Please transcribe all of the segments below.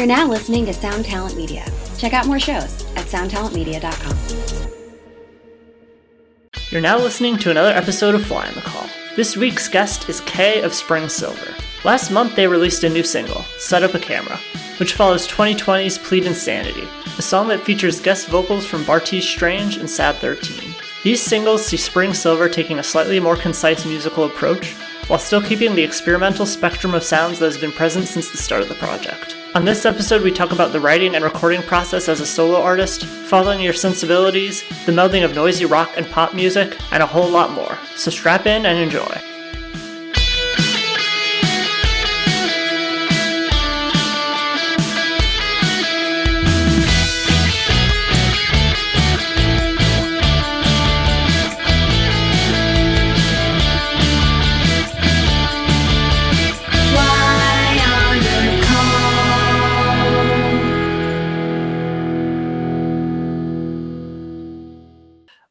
You're now listening to Sound Talent Media. Check out more shows at soundtalentmedia.com. You're now listening to another episode of Fly on the Call. This week's guest is Kay of Spring Silver. Last month, they released a new single, Set Up a Camera, which follows 2020's Plead Insanity, a song that features guest vocals from Bartees Strange and Sad 13. These singles see Spring Silver taking a slightly more concise musical approach, while still keeping the experimental spectrum of sounds that has been present since the start of the project. On this episode, we talk about the writing and recording process as a solo artist, following your sensibilities, the melding of noisy rock and pop music, and a whole lot more. So strap in and enjoy.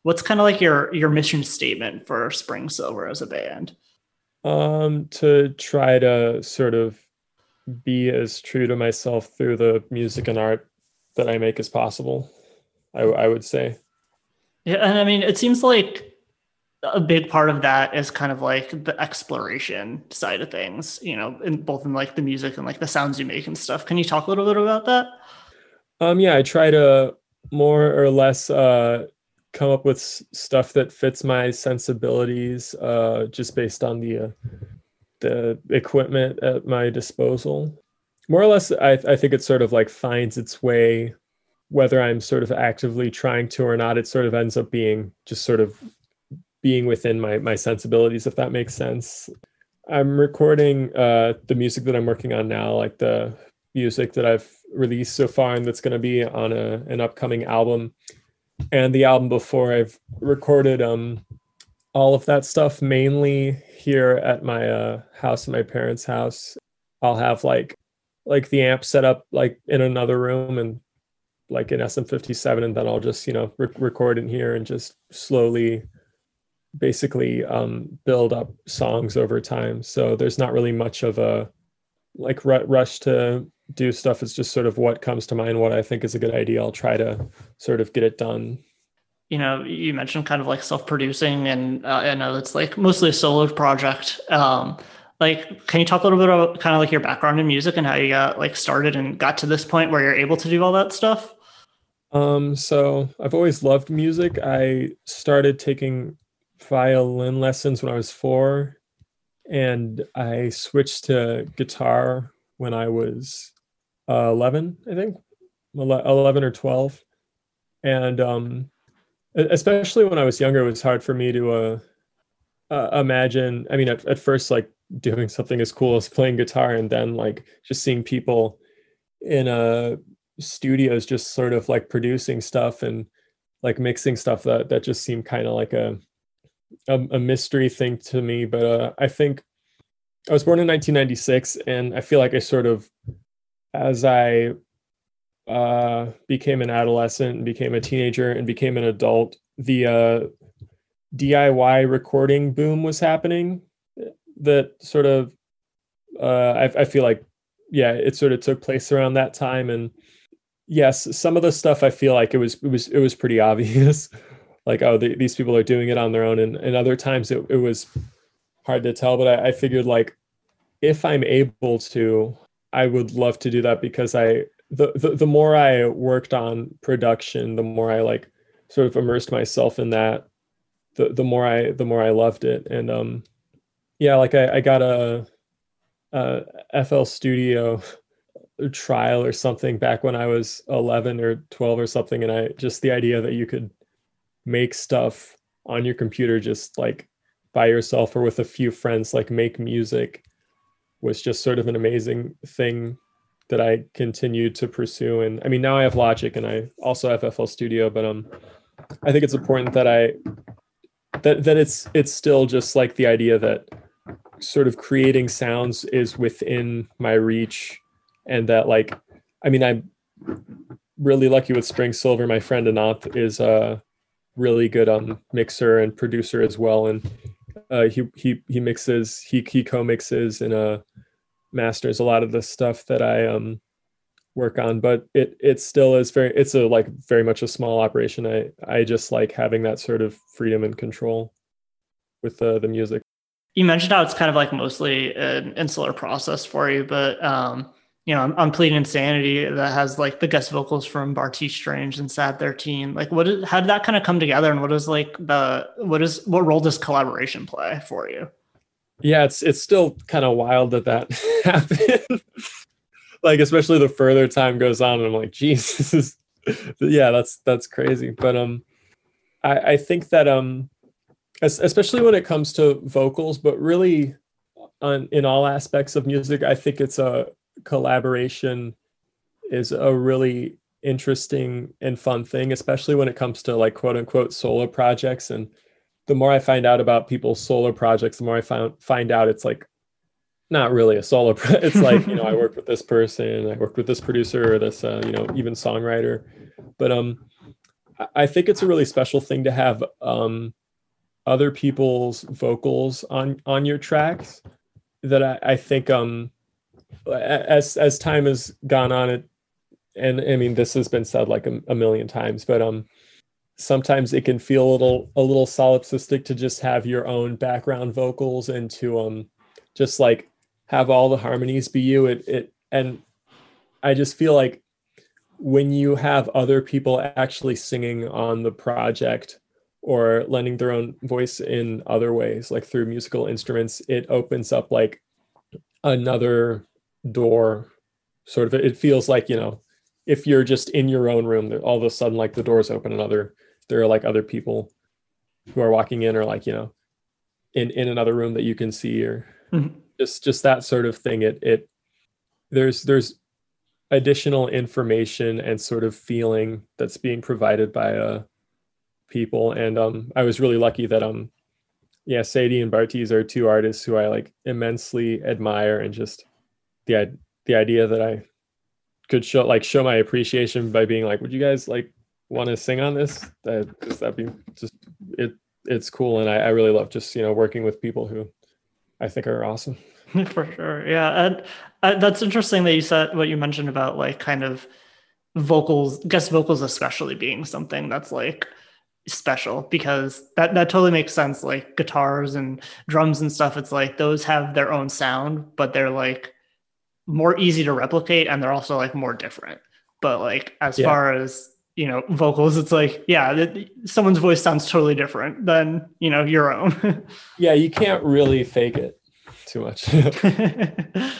What's kind of like your your mission statement for Spring Silver as a band? Um, to try to sort of be as true to myself through the music and art that I make as possible. I, I would say. Yeah, and I mean, it seems like a big part of that is kind of like the exploration side of things. You know, in both in like the music and like the sounds you make and stuff. Can you talk a little bit about that? Um, yeah, I try to more or less uh come up with stuff that fits my sensibilities uh, just based on the uh, the equipment at my disposal. More or less I, I think it sort of like finds its way whether i'm sort of actively trying to or not it sort of ends up being just sort of being within my my sensibilities if that makes sense. I'm recording uh the music that i'm working on now like the music that i've released so far and that's going to be on a, an upcoming album and the album before I've recorded um all of that stuff mainly here at my uh house at my parents' house. I'll have like like the amp set up like in another room and like in SM57 and then I'll just, you know, re- record in here and just slowly basically um build up songs over time. So there's not really much of a like r- rush to do stuff is just sort of what comes to mind what i think is a good idea. I'll try to sort of get it done. You know you mentioned kind of like self-producing and uh, i know it's like mostly a solo project. Um like can you talk a little bit about kind of like your background in music and how you got like started and got to this point where you're able to do all that stuff? Um so i've always loved music. I started taking violin lessons when i was four and i switched to guitar when i was uh, 11, I think, 11 or 12. And um, especially when I was younger, it was hard for me to uh, uh, imagine. I mean, at, at first, like doing something as cool as playing guitar, and then like just seeing people in uh, studios just sort of like producing stuff and like mixing stuff that that just seemed kind of like a, a, a mystery thing to me. But uh, I think I was born in 1996, and I feel like I sort of as I uh, became an adolescent, became a teenager, and became an adult, the uh, DIY recording boom was happening. That sort of, uh, I, I feel like, yeah, it sort of took place around that time. And yes, some of the stuff I feel like it was it was it was pretty obvious, like oh, the, these people are doing it on their own. And, and other times it, it was hard to tell. But I, I figured like if I'm able to, I would love to do that because I the, the the more I worked on production, the more I like sort of immersed myself in that. The the more I the more I loved it, and um, yeah, like I I got a, a FL Studio trial or something back when I was 11 or 12 or something, and I just the idea that you could make stuff on your computer just like by yourself or with a few friends, like make music was just sort of an amazing thing that I continued to pursue. And I mean, now I have Logic and I also have FL Studio, but um, I think it's important that I that that it's it's still just like the idea that sort of creating sounds is within my reach, and that like, I mean, I'm really lucky with Spring Silver. My friend Ananth is a really good um mixer and producer as well, and uh, he he he mixes he he co-mixes and uh masters a lot of the stuff that I um work on but it it still is very it's a like very much a small operation. I i just like having that sort of freedom and control with the the music. You mentioned how it's kind of like mostly an insular process for you but um you know, on Plead Insanity that has like the guest vocals from Bartees Strange and Sad 13. Like what is how did that kind of come together and what is like the what is what role does collaboration play for you? Yeah, it's it's still kind of wild that that happened. like especially the further time goes on and I'm like, Jesus, yeah, that's that's crazy. But um I, I think that um especially when it comes to vocals, but really on in all aspects of music, I think it's a collaboration is a really interesting and fun thing, especially when it comes to like quote unquote solo projects. And the more I find out about people's solo projects, the more I find find out it's like not really a solo. Pro- it's like you know I worked with this person, I worked with this producer, or this uh, you know even songwriter. But um, I think it's a really special thing to have um, other people's vocals on on your tracks. That I, I think um as as time has gone on it and i mean this has been said like a, a, million times but um sometimes it can feel a little a little solipsistic to just have your own background vocals and to um just like have all the harmonies be you. It it and i just feel like when you have other people actually singing on the project or lending their own voice in other ways like through musical instruments it opens up like another door sort of it feels like you know if you're just in your own room all of a sudden like the doors open and other there are like other people who are walking in or like you know in in another room that you can see or mm-hmm. just just that sort of thing it it there's there's additional information and sort of feeling that's being provided by uh people and um i was really lucky that um yeah sadie and Bartees are two artists who i like immensely admire and just the the idea that I could show like show my appreciation by being like, would you guys like want to sing on this? That that'd be just it. It's cool, and I, I really love just you know working with people who I think are awesome. For sure, yeah, and uh, that's interesting that you said what you mentioned about like kind of vocals, guest vocals, especially being something that's like special because that that totally makes sense. Like guitars and drums and stuff, it's like those have their own sound, but they're like more easy to replicate and they're also like more different. But like as yeah. far as you know vocals it's like yeah someone's voice sounds totally different than you know your own yeah you can't really fake it too much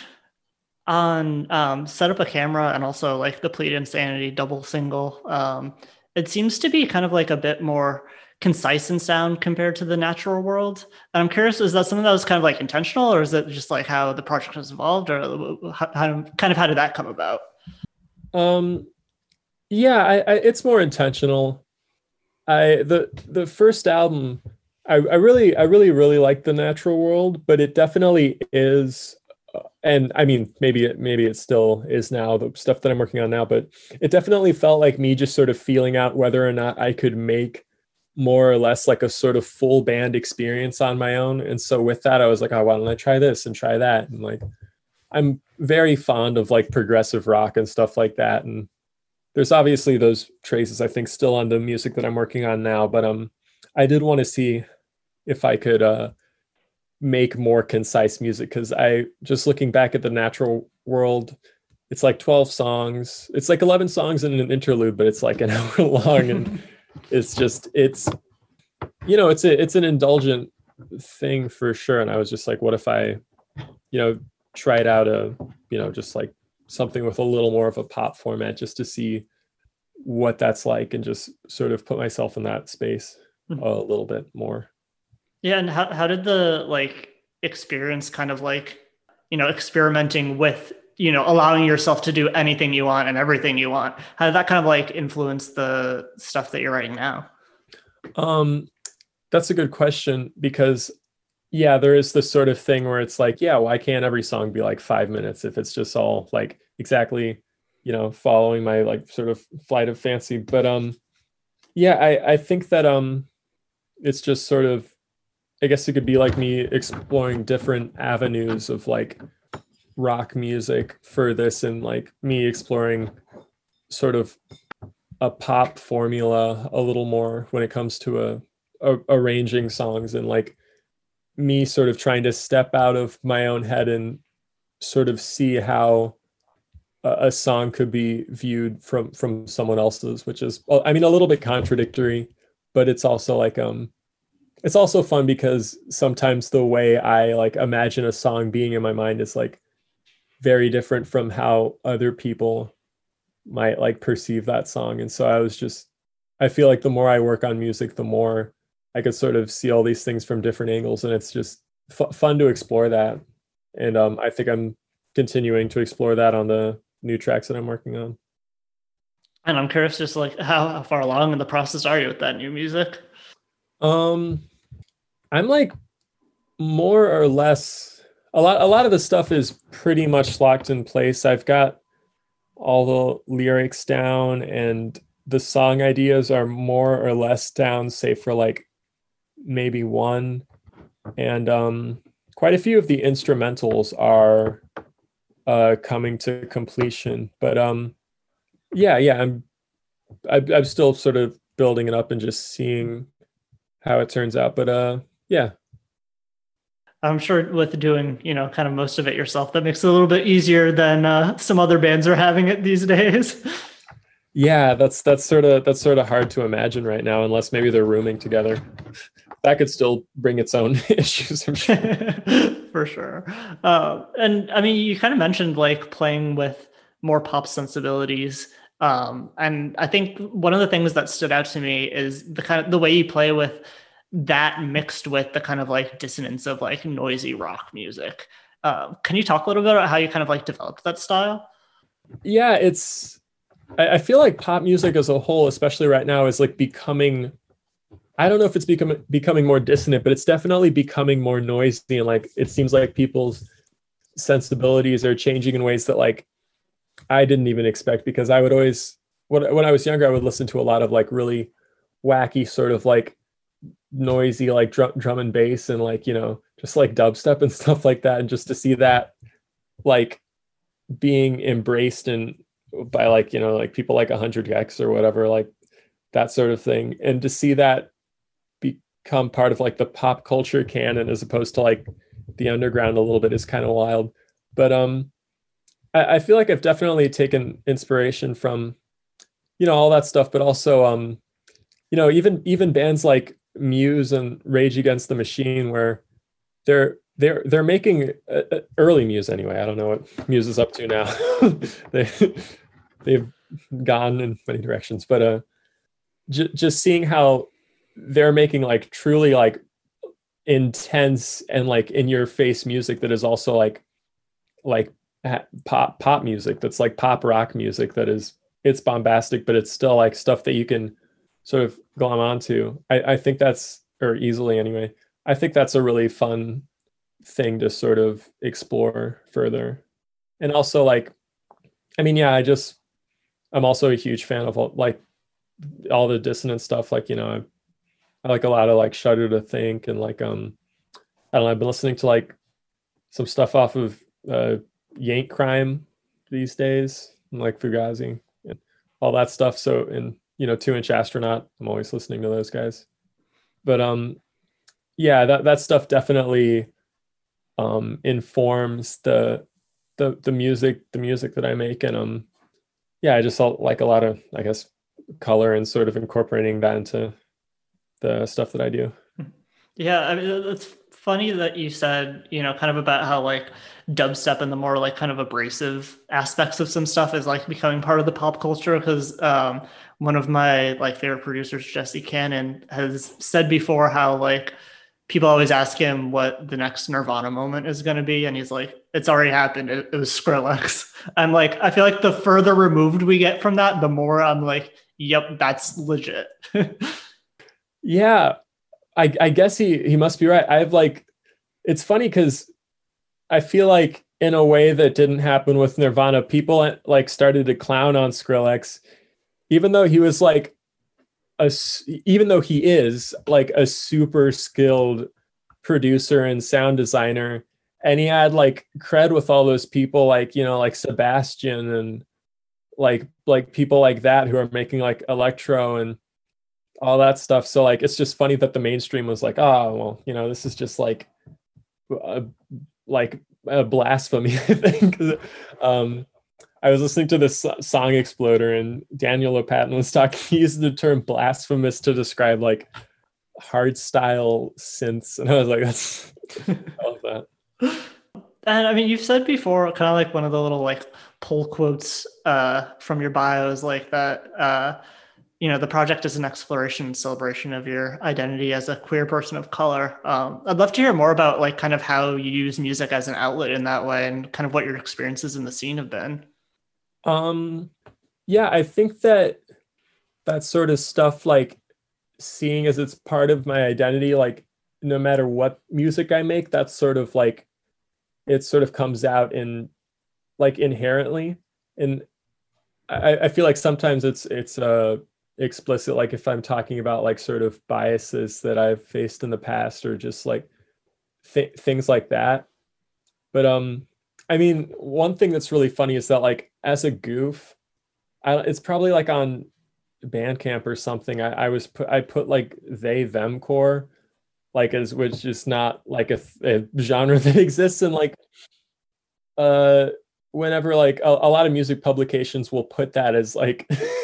on um, set up a camera and also like the plead insanity double single um, it seems to be kind of like a bit more concise in sound compared to the natural world. And I'm curious, is that something that was kind of like intentional, or is it just like how the project has evolved, or how, how kind of how did that come about? Um, yeah, I, I, it's more intentional. I the the first album, I, I really I really really like the natural world, but it definitely is uh, and I mean, maybe it maybe it still is now the stuff that I'm working on now, but it definitely felt like me just sort of feeling out whether or not I could make more or less like a sort of full band experience on my own. And so with that, I was like, oh, why don't I try this and try that? And like, I'm very fond of like progressive rock and stuff like that. And there's obviously those traces, I think, still on the music that I'm working on now. But um, I did want to see if I could uh, make more concise music because I just looking back at the natural world, it's like 12 songs. It's like 11 songs in an interlude, but it's like an hour long. And it's just it's you know it's a it's an indulgent thing for sure. And i was just like what if i you know tried out a you know just like something with a little more of a pop format just to see what that's like and just sort of put myself in that space mm-hmm. a little bit more. Yeah. And how, how did the like experience kind of like you know experimenting with you know allowing yourself to do anything you want and everything you want. How did that kind of like influence the stuff that you're writing now? Um that's a good question because yeah there is this sort of thing where it's like yeah why can't every song be like five minutes if it's just all like exactly you know following my like sort of flight of fancy? But um yeah i i think that um it's just sort of i guess it could be like me exploring different avenues of like rock music for this and like me exploring sort of a pop formula a little more when it comes to a, a arranging songs and like me sort of trying to step out of my own head and sort of see how a, a song could be viewed from from someone else's which is i mean a little bit contradictory but it's also like um it's also fun because sometimes the way i like imagine a song being in my mind is like very different from how other people might like perceive that song. And so i was just i feel like the more i work on music the more i could sort of see all these things from different angles. And it's just f- fun to explore that. And um, i think i'm continuing to explore that on the new tracks that i'm working on. And i'm curious just like how, how far along in the process are you with that new music? Um i'm like more or less a lot a lot of the stuff is pretty much locked in place. I've got all the lyrics down and the song ideas are more or less down save for like maybe one. And um quite a few of the instrumentals are uh coming to completion. But um yeah yeah i'm I, i'm still sort of building it up and just seeing how it turns out. But uh yeah I'm sure with doing, you know, kind of most of it yourself, that makes it a little bit easier than uh, some other bands are having it these days. Yeah, that's that's sort of that's sort of hard to imagine right now, unless maybe they're rooming together. That could still bring its own issues, I'm sure. For sure. Uh, and I mean, you kind of mentioned like playing with more pop sensibilities. Um, and I think one of the things that stood out to me is the kind of the way you play with that mixed with the kind of like dissonance of like noisy rock music. Um, can you talk a little bit about how you kind of like developed that style? Yeah, it's. I, I feel like pop music as a whole, especially right now, is like becoming. I don't know if it's becoming becoming more dissonant, but it's definitely becoming more noisy, and like it seems like people's sensibilities are changing in ways that like I didn't even expect because I would always when when I was younger I would listen to a lot of like really wacky sort of like noisy like drum, drum and bass and like you know just like dubstep and stuff like that. And just to see that like being embraced and by like you know like people like 100 gecs or whatever like that sort of thing. And to see that become part of like the pop culture canon as opposed to like the underground a little bit is kind of wild. But um I, I feel like i've definitely taken inspiration from you know all that stuff but also um you know even even bands like Muse and Rage Against the Machine, where they're they're they're making uh, uh, early Muse anyway. I don't know what Muse is up to now. they they've gone in many directions, but uh, j- just seeing how they're making like truly like intense and like in your face music that is also like like pop pop music that's like pop rock music that is it's bombastic but it's still like stuff that you can sort of glom onto. I, I think that's, or easily anyway, I think that's a really fun thing to sort of explore further. And also, like, I mean, yeah, I just, I'm also a huge fan of all, like all the dissonant stuff. Like, you know, I, I like a lot of like Shudder to Think and like, um, I don't know, I've been listening to like some stuff off of uh, Yank Crime these days, and like Fugazi and all that stuff. So, and you know, two inch astronaut. I'm always listening to those guys. But um yeah, that that stuff definitely um informs the the the music, the music that I make. And um yeah, I just felt like a lot of, I guess, color and sort of incorporating that into the stuff that I do. Yeah, I mean it's funny that you said, you know, kind of about how like dubstep and the more like kind of abrasive aspects of some stuff is like becoming part of the pop culture because um, one of my like favorite producers, Jesse Cannon, has said before how like people always ask him what the next Nirvana moment is going to be, and he's like, "It's already happened. It, it was Skrillex." I'm like, I feel like the further removed we get from that, the more I'm like, "Yep, that's legit." yeah, I, I guess he he must be right. I have like, it's funny because I feel like in a way that didn't happen with Nirvana, people uh, like started to clown on Skrillex even though he was like a even though he is like a super skilled producer and sound designer and he had like cred with all those people like you know like sebastian and like like people like that who are making like electro and all that stuff. So like it's just funny that the mainstream was like oh well you know this is just like a, like a blasphemy i think. Um i was listening to this song exploder and daniel lopatin was talking he used the term blasphemous to describe like hard style synths. And i was like that's i love that. And I mean, you've said before, kind of like one of the little like pull quotes uh, from your bios, like that. Uh, you know, the project is an exploration and celebration of your identity as a queer person of color. Um, I'd love to hear more about like kind of how you use music as an outlet in that way, and kind of what your experiences in the scene have been. Um, yeah, I think that that sort of stuff, like seeing as it's part of my identity, like no matter what music I make, that's sort of like it sort of comes out in like inherently and I, I feel like sometimes it's it's uh explicit like if i'm talking about like sort of biases that i've faced in the past or just like th- things like that. But um i mean one thing that's really funny is that like as a goof I, it's probably like on bandcamp or something i, I was put i put like they them core like as which is not like a, a genre that exists and like uh whenever like a, a, lot of music publications will put that as like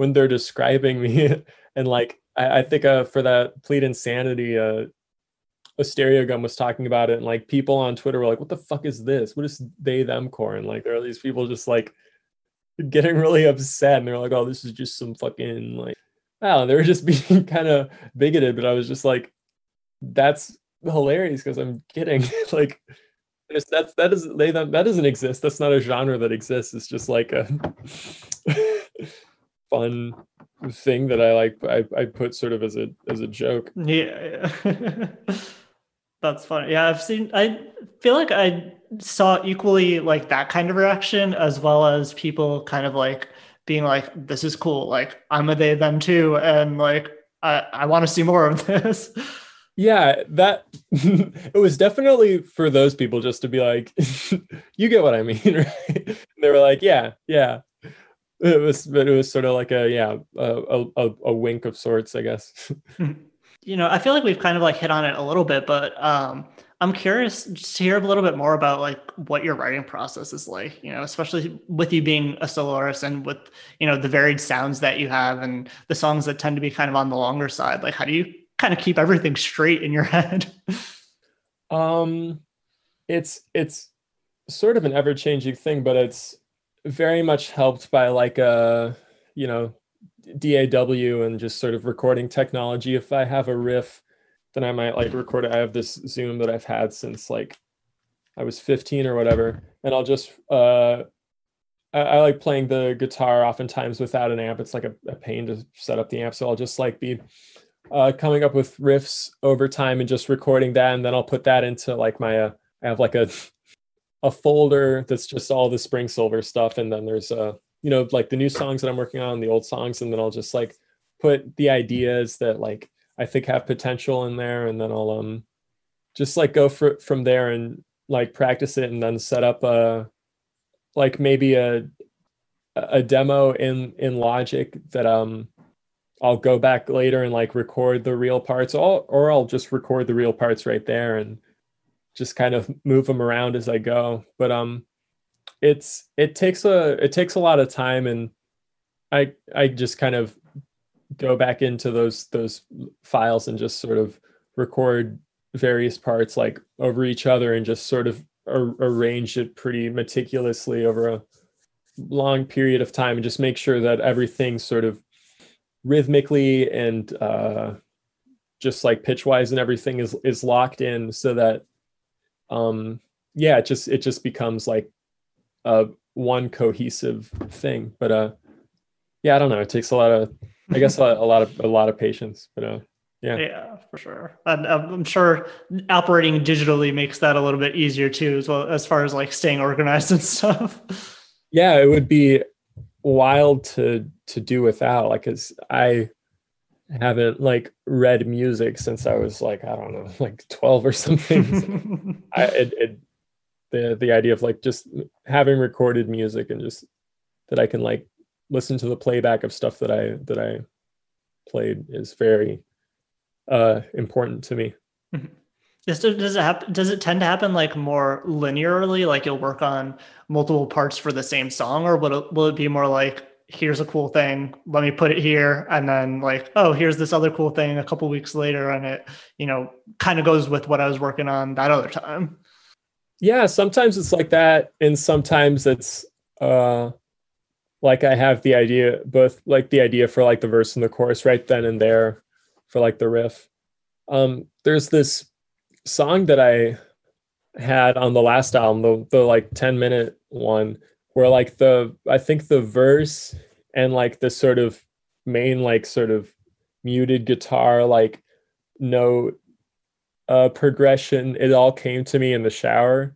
when they're describing me and like i, I think uh for that plead insanity uh Stereogum was talking about it and like people on twitter were like what the fuck is this what is they them core and like there are these people just like getting really upset and they're like oh this is just some fucking like wow they were just being kind of bigoted but i was just like that's hilarious because I'm kidding. like that's that doesn't they that doesn't exist. That's not a genre that exists. It's just like a fun thing that I like I, I put sort of as a as a joke. Yeah. yeah. That's funny. Yeah, I've seen I feel like I saw equally like that kind of reaction as well as people kind of like being like, this is cool. Like I'm a they them too. And like I, I want to see more of this yeah that it was definitely for those people just to be like you get what i mean right they were like yeah yeah it was but it was sort of like a yeah a, a, a wink of sorts i guess you know i feel like we've kind of like hit on it a little bit but um i'm curious just to hear a little bit more about like what your writing process is like you know especially with you being a soloist and with you know the varied sounds that you have and the songs that tend to be kind of on the longer side like how do you kind of keep everything straight in your head? um, it's it's sort of an ever changing thing, but it's very much helped by like a you know DAW and just sort of recording technology. If I have a riff, then I might like record it. I have this Zoom that I've had since like I was 15 or whatever, and I'll just uh I, I like playing the guitar oftentimes without an amp. It's like a, a pain to set up the amp, so I'll just like be uh, coming up with riffs over time and just recording that, and then I'll put that into like my uh, I have like a a folder that's just all the Spring Silver stuff, and then there's a you know like the new songs that I'm working on, the old songs, and then I'll just like put the ideas that like I think have potential in there, and then I'll um just like go for, from there and like practice it, and then set up a like maybe a a demo in in Logic that um I'll go back later and like record the real parts, or, or I'll just record the real parts right there and just kind of move them around as I go. But um, it's it takes a it takes a lot of time, and I I just kind of go back into those those files and just sort of record various parts like over each other and just sort of ar- arrange it pretty meticulously over a long period of time and just make sure that everything sort of rhythmically and uh, just like pitch wise and everything is is locked in so that um yeah it just it just becomes like a one cohesive thing but uh yeah i don't know. It takes a lot of i guess a, a lot of a lot of patience but uh yeah. Yeah for sure. And um, i'm sure operating digitally makes that a little bit easier too as well as far as like staying organized and stuff. Yeah it would be wild to to do without. Like cuz i haven't like read music since I was like I don't know like 12 or something. I, it, it the the idea of like just having recorded music and just that I can like listen to the playback of stuff that I that I played is very uh important to me. Mm-hmm. Does it, does it happen? Does it tend to happen like more linearly? Like you'll work on multiple parts for the same song, or will it, will it be more like here's a cool thing, let me put it here, and then like oh here's this other cool thing a couple weeks later, and it you know kind of goes with what I was working on that other time. Yeah, sometimes it's like that, and sometimes it's uh like I have the idea, both like the idea for like the verse and the chorus right then and there for like the riff. Um, there's this song that I had on the last album, the, the like 10 minute one, where like the, I think the verse and like the sort of main, like sort of muted guitar, like note uh, progression, it all came to me in the shower.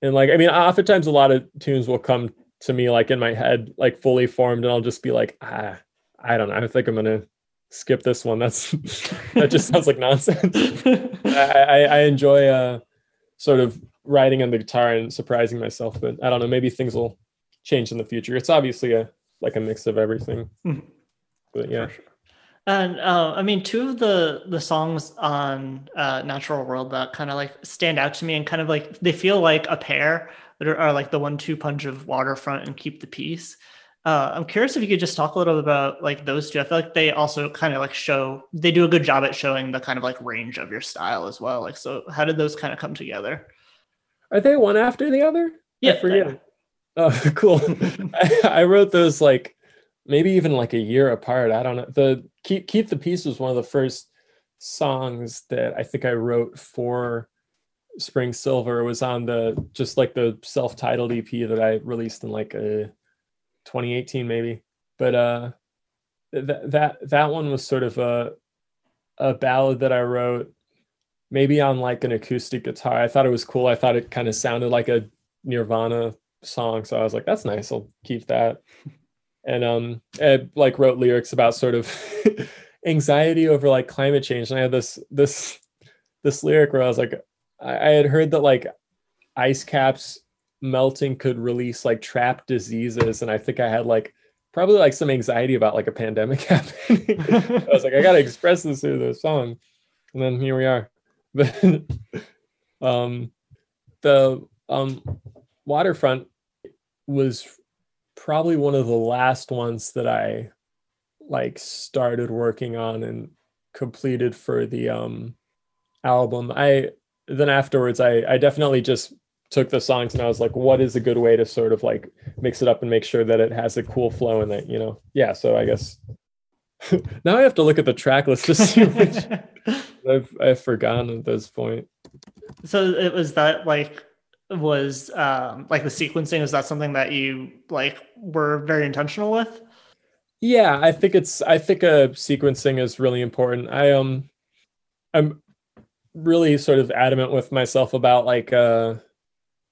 And like, I mean, oftentimes a lot of tunes will come to me like in my head, like fully formed, and I'll just be like, ah, I don't know. I think I'm gonna skip this one. That's that just sounds like nonsense. I, I, I enjoy uh, sort of writing on the guitar and surprising myself, but I don't know. Maybe things will change in the future. It's obviously a like a mix of everything. Mm-hmm. But yeah. Sure. And uh, I mean, two of the the songs on uh, Natural World that kind of like stand out to me and kind of like they feel like a pair that are, are like the one-two punch of Waterfront and Keep the Peace. Uh, I'm curious if you could just talk a little bit about like those two. I feel like they also kind of like show they do a good job at showing the kind of like range of your style as well. Like, so how did those kind of come together? Are they one after the other? Yeah, I forget. Oh, cool. I, I, wrote those like maybe even like a year apart. I don't know. The keep keep the peace was one of the first songs that I think I wrote for Spring Silver. It was on the just like the self-titled EP that I released in like a 2018 maybe. But uh, that that that one was sort of a a ballad that I wrote, maybe on like an acoustic guitar. I thought it was cool. I thought it kind of sounded like a Nirvana song, so I was like, "That's nice. I'll keep that." And um, I like wrote lyrics about sort of anxiety over like climate change, and I had this this this lyric where I was like, I, I had heard that like ice caps melting could release like trapped diseases and i think i had like probably like some anxiety about like a pandemic happening i was like i gotta express this through the song and then here we are but um the um waterfront was probably one of the last ones that i like started working on and completed for the um album i then afterwards i i definitely just took the songs and I was like, what is a good way to sort of like mix it up and make sure that it has a cool flow and that, you know, yeah. So I guess now I have to look at the track list to see which I've, I've forgotten at this point. So it was that like, was um like the sequencing, is that something that you like were very intentional with? Yeah, I think it's, I think a uh, sequencing is really important. I, um, I'm really sort of adamant with myself about like, uh,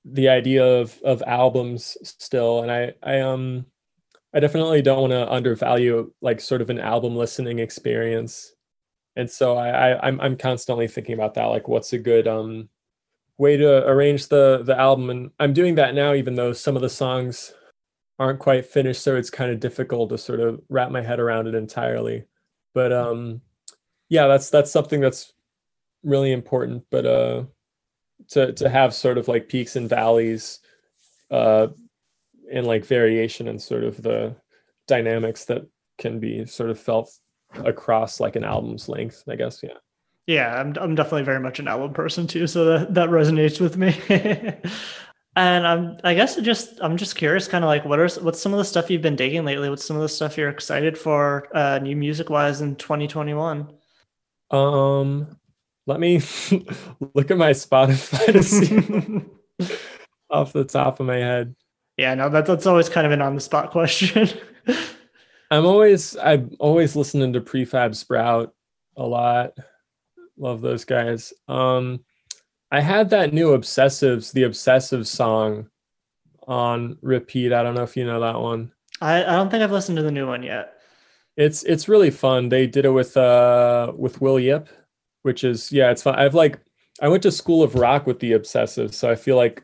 the idea of of albums still and i i um i definitely don't want to undervalue like sort of an album listening experience. And so I, I i'm i'm constantly thinking about that like what's a good um way to arrange the the album. And i'm doing that now even though some of the songs aren't quite finished so it's kind of difficult to sort of wrap my head around it entirely. But um yeah that's that's something that's really important. But uh to to have sort of like peaks and valleys uh and like variation and sort of the dynamics that can be sort of felt across like an album's length i guess yeah. Yeah i'm, I'm definitely very much an album person too so that, that resonates with me. And i'm i guess just i'm just curious kind of like what are what's some of the stuff you've been digging lately? What's some of the stuff you're excited for uh new music wise in 2021 um let me look at my Spotify to see off the top of my head. Yeah, no, that, that's always kind of an on the spot question. I'm always I'm always listening to Prefab Sprout a lot. Love those guys. Um I had that new Obsessives, the Obsessive song on repeat. I don't know if you know that one. I, I don't think I've listened to the new one yet. It's it's really fun. They did it with uh with Will Yip, which is yeah, it's fun. I've like I went to School of Rock with the Obsessive, so I feel like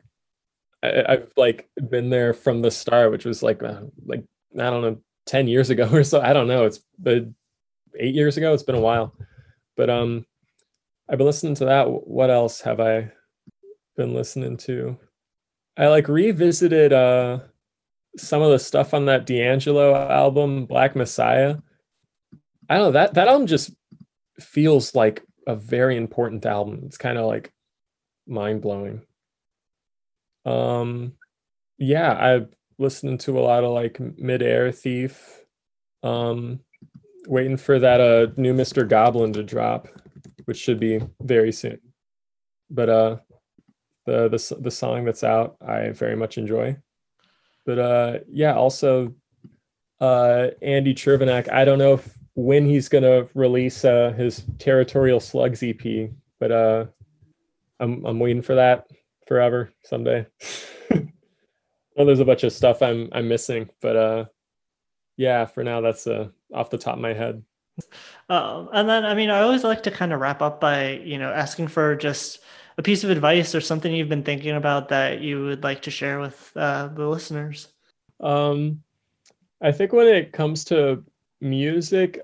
I, I've like been there from the start, which was like uh, like I don't know, ten years ago or so. I don't know. It's been eight years ago. It's been a while, but um, I've been listening to that. What else have I been listening to? I like revisited uh some of the stuff on that D'Angelo album, Black Messiah. I don't know that that album just feels like a very important album. It's kind of like mind blowing. Um, yeah, I listening to a lot of like Midair Thief. Um, waiting for that uh new Mr. Goblin to drop, which should be very soon. But uh, the the the song that's out, I very much enjoy. But uh, yeah, also uh, Andy Chervenak. I don't know if when he's gonna release uh, his Territorial Slugs EP, but uh, I'm I'm waiting for that forever someday. well, there's a bunch of stuff I'm I'm missing, but uh, yeah, for now that's uh off the top of my head. Um, and then I mean, I always like to kind of wrap up by you know asking for just a piece of advice or something you've been thinking about that you would like to share with uh, the listeners. Um, I think when it comes to music,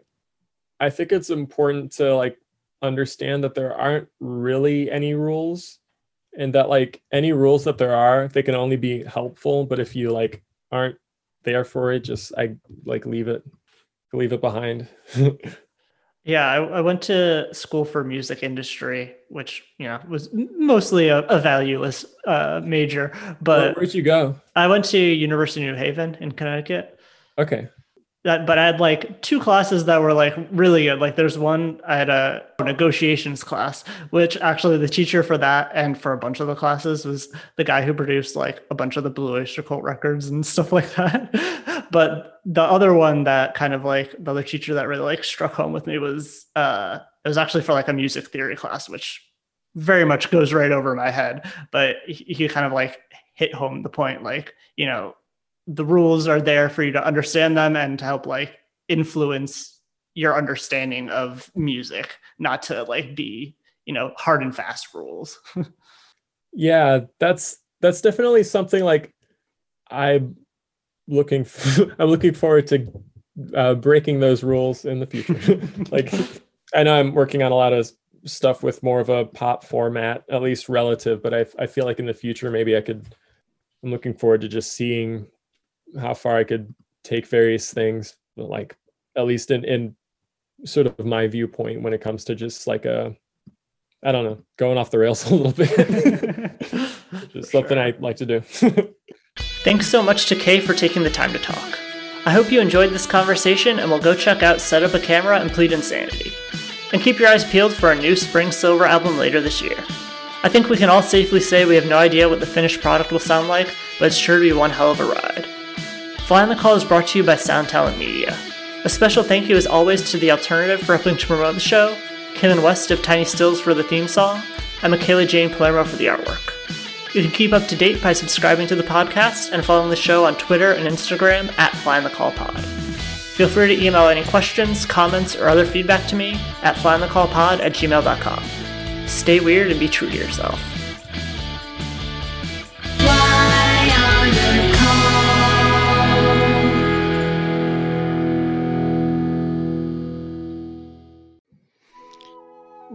I think it's important to like understand that there aren't really any rules and that like any rules that there are, they can only be helpful. But if you like aren't there for it, just I like leave it, leave it behind. Yeah, I, I, went to school for music industry, which you know was mostly a, a valueless uh, major. But where'd you go? I went to University of New Haven in Connecticut. Okay. That, but I had like two classes that were like really good. Like there's one I had a negotiations class, which actually the teacher for that and for a bunch of the classes was the guy who produced like a bunch of the Blue Oyster Cult records and stuff like that. but the other one that kind of like the other teacher that really like struck home with me was uh it was actually for like a music theory class, which very much goes right over my head. But he, he kind of like hit home the point, like you know the rules are there for you to understand them and to help like influence your understanding of music, not to like be, you know, hard and fast rules. yeah, that's that's definitely something like I'm looking for, I'm looking forward to uh, breaking those rules in the future. like I know I'm working on a lot of stuff with more of a pop format, at least relative, but I I feel like in the future maybe I could I'm looking forward to just seeing how far I could take various things, like at least in in sort of my viewpoint when it comes to just like a I don't know, going off the rails a little bit. just something I like to do. Thanks so much to Kay for taking the time to talk. I hope you enjoyed this conversation and will go check out Set Up a Camera and Plead Insanity. And keep your eyes peeled for our new Spring Silver album later this year. I think we can all safely say we have no idea what the finished product will sound like, but it's sure to be one hell of a ride. Fly on the Call is brought to you by Sound Talent Media. A special thank you as always to The Alternative for helping to promote the show, Kim West of Tiny Stills for the theme song, and Michaela Jane Palermo for the artwork. You can keep up to date by subscribing to the podcast and following the show on Twitter and Instagram at Fly on the Call Pod. Feel free to email any questions, comments, or other feedback to me at flyonthecallpod at gmail.com. Stay weird and be true to yourself.